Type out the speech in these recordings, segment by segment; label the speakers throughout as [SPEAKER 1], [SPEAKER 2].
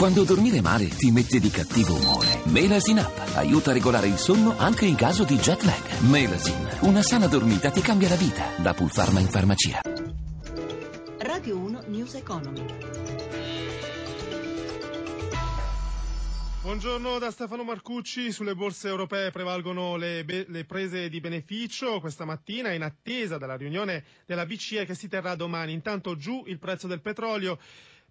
[SPEAKER 1] Quando dormire male ti mette di cattivo umore. Melasin Up aiuta a regolare il sonno anche in caso di jet lag. Melasin, una sana dormita ti cambia la vita. Da Pulpharma in farmacia.
[SPEAKER 2] Radio 1 News Economy.
[SPEAKER 3] Buongiorno da Stefano Marcucci. Sulle borse europee prevalgono le, be- le, prese di beneficio questa mattina in attesa della riunione della BCE che si terrà domani. Intanto giù il prezzo del petrolio.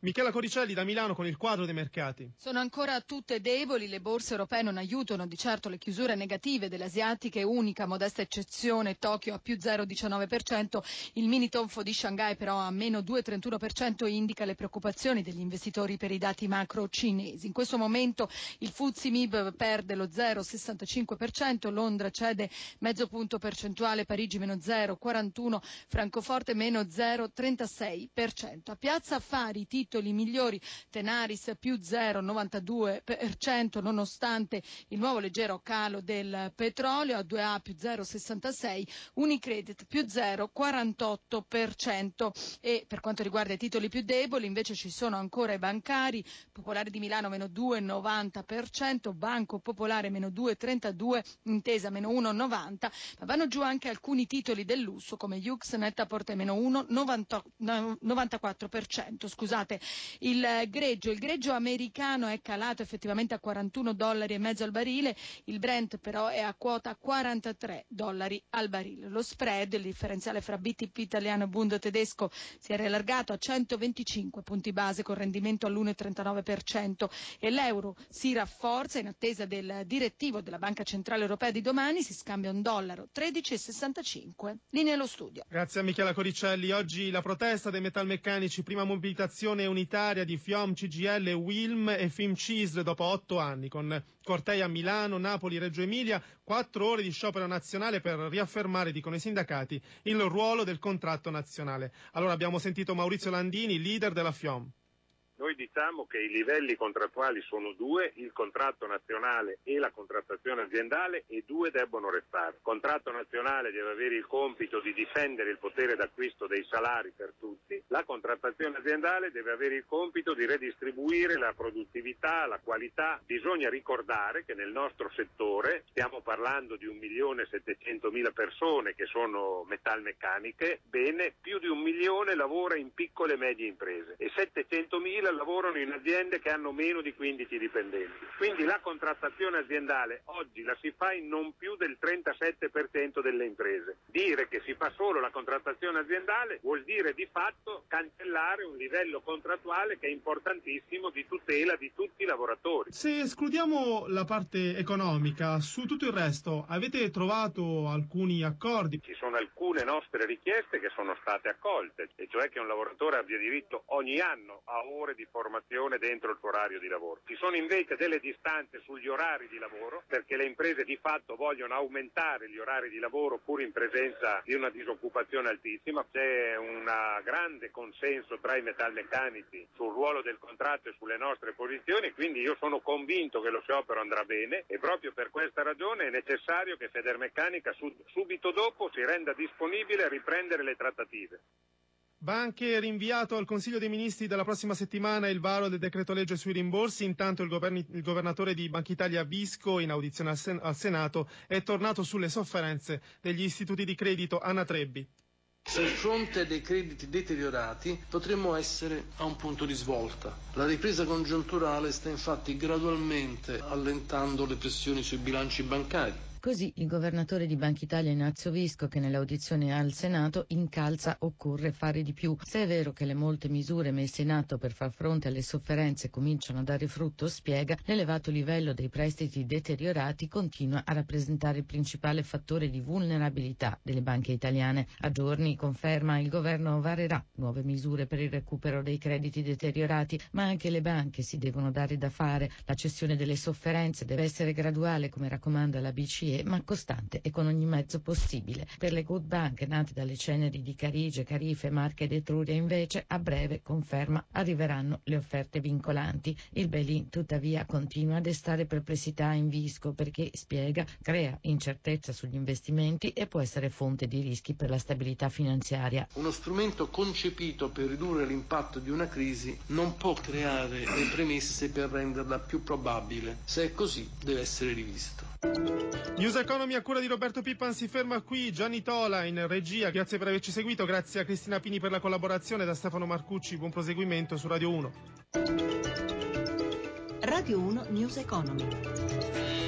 [SPEAKER 3] Michela Coricelli da Milano con il quadro dei mercati.
[SPEAKER 4] Sono ancora tutte deboli, le borse europee non aiutano di certo le chiusure negative delle asiatiche, unica modesta eccezione Tokyo a più 0,19%, il mini tonfo di Shanghai però a meno 2,31% indica le preoccupazioni degli investitori per i dati macro cinesi. In questo momento il Fuzzi Mib perde lo 0,65%, Londra cede mezzo punto percentuale, Parigi meno 0,41%, Francoforte meno 0,36%. A Piazza Affari titoli migliori, Tenaris più 0,92% nonostante il nuovo leggero calo del petrolio, a 2A più 0,66%, Unicredit più 0,48% e per quanto riguarda i titoli più deboli invece ci sono ancora i bancari, Popolare di Milano meno 2,90%, Banco Popolare meno 2,32%, Intesa meno 1,90%, ma vanno giù anche alcuni titoli del lusso come Yux Nettaporte meno 1,94%, scusate il greggio. Il greggio americano è calato effettivamente a 41 dollari e mezzo al barile, il Brent però è a quota 43 dollari al barile. Lo spread, il differenziale fra BTP italiano e Bund tedesco, si è riallargato a 125 punti base con rendimento all'1,39% e l'euro si rafforza in attesa del direttivo della Banca Centrale Europea di domani, si scambia un dollaro 13,65. Linea allo studio.
[SPEAKER 3] Grazie a Michela Coricelli. Oggi la protesta dei metalmeccanici, prima mobilitazione unitaria di FIOM, CGL, Wilm e FIMCIS dopo otto anni, con cortei a Milano, Napoli, Reggio Emilia, quattro ore di sciopero nazionale per riaffermare, dicono i sindacati, il ruolo del contratto nazionale. Allora abbiamo sentito Maurizio Landini, leader della FIOM.
[SPEAKER 5] Noi diciamo che i livelli contrattuali sono due, il contratto nazionale e la contrattazione aziendale e due debbono restare. Il contratto nazionale deve avere il compito di difendere il potere d'acquisto dei salari per tutti, la contrattazione aziendale deve avere il compito di redistribuire la produttività, la qualità. Bisogna ricordare che nel nostro settore stiamo parlando di 1.700.000 persone che sono metalmeccaniche, bene, più di un milione lavora in piccole e medie imprese e 700.000 lavorano in aziende che hanno meno di 15 dipendenti. Quindi la contrattazione aziendale oggi la si fa in non più del 37% delle imprese. Dire che si fa solo la contrattazione aziendale vuol dire di fatto cancellare un livello contrattuale che è importantissimo di tutela di tutti i lavoratori.
[SPEAKER 3] Se escludiamo la parte economica, su tutto il resto avete trovato alcuni accordi?
[SPEAKER 5] Ci sono alcune nostre richieste che sono state accolte, e cioè che un lavoratore abbia diritto ogni anno a ore di formazione dentro il suo orario di lavoro. Ci sono invece delle distanze sugli orari di lavoro perché le imprese di fatto vogliono aumentare gli orari di lavoro pur in presenza di una disoccupazione altissima. C'è un grande consenso tra i metalmeccanici sul ruolo del contratto e sulle nostre posizioni, quindi io sono convinto che lo sciopero andrà bene e proprio per questa ragione è necessario che Federmeccanica subito dopo si renda disponibile a riprendere le trattative.
[SPEAKER 3] Va anche rinviato al Consiglio dei Ministri della prossima settimana il varo del decreto legge sui rimborsi. Intanto il, governi, il governatore di Banca Italia Visco, in audizione al, Sen, al Senato, è tornato sulle sofferenze degli istituti di credito. Anna Trebbi.
[SPEAKER 6] Sul fronte dei crediti deteriorati potremmo essere a un punto di svolta. La ripresa congiunturale sta infatti gradualmente allentando le pressioni sui bilanci bancari.
[SPEAKER 7] Così il governatore di Banca Italia Ignazio Visco, che nell'audizione al Senato incalza occorre fare di più. Se è vero che le molte misure messe in atto per far fronte alle sofferenze cominciano a dare frutto, spiega, l'elevato livello dei prestiti deteriorati continua a rappresentare il principale fattore di vulnerabilità delle banche italiane. A giorni, conferma, il governo varerà nuove misure per il recupero dei crediti deteriorati, ma anche le banche si devono dare da fare. La cessione delle sofferenze deve essere graduale, come raccomanda la BCE BCE, ma costante e con ogni mezzo possibile. Per le good bank nate dalle ceneri di Carige, Carife, Marche ed Etruria invece a breve conferma arriveranno le offerte vincolanti. Il Belin tuttavia continua a destare perplessità in Visco perché, spiega, crea incertezza sugli investimenti e può essere fonte di rischi per la stabilità finanziaria.
[SPEAKER 6] Uno strumento concepito per ridurre l'impatto di una crisi non può creare le premesse per renderla più probabile. Se è così deve essere rivisto.
[SPEAKER 3] News Economy a cura di Roberto Pippan si ferma qui, Gianni Tola in regia, grazie per averci seguito, grazie a Cristina Pini per la collaborazione, da Stefano Marcucci, buon proseguimento su Radio 1.
[SPEAKER 2] Radio 1 News Economy.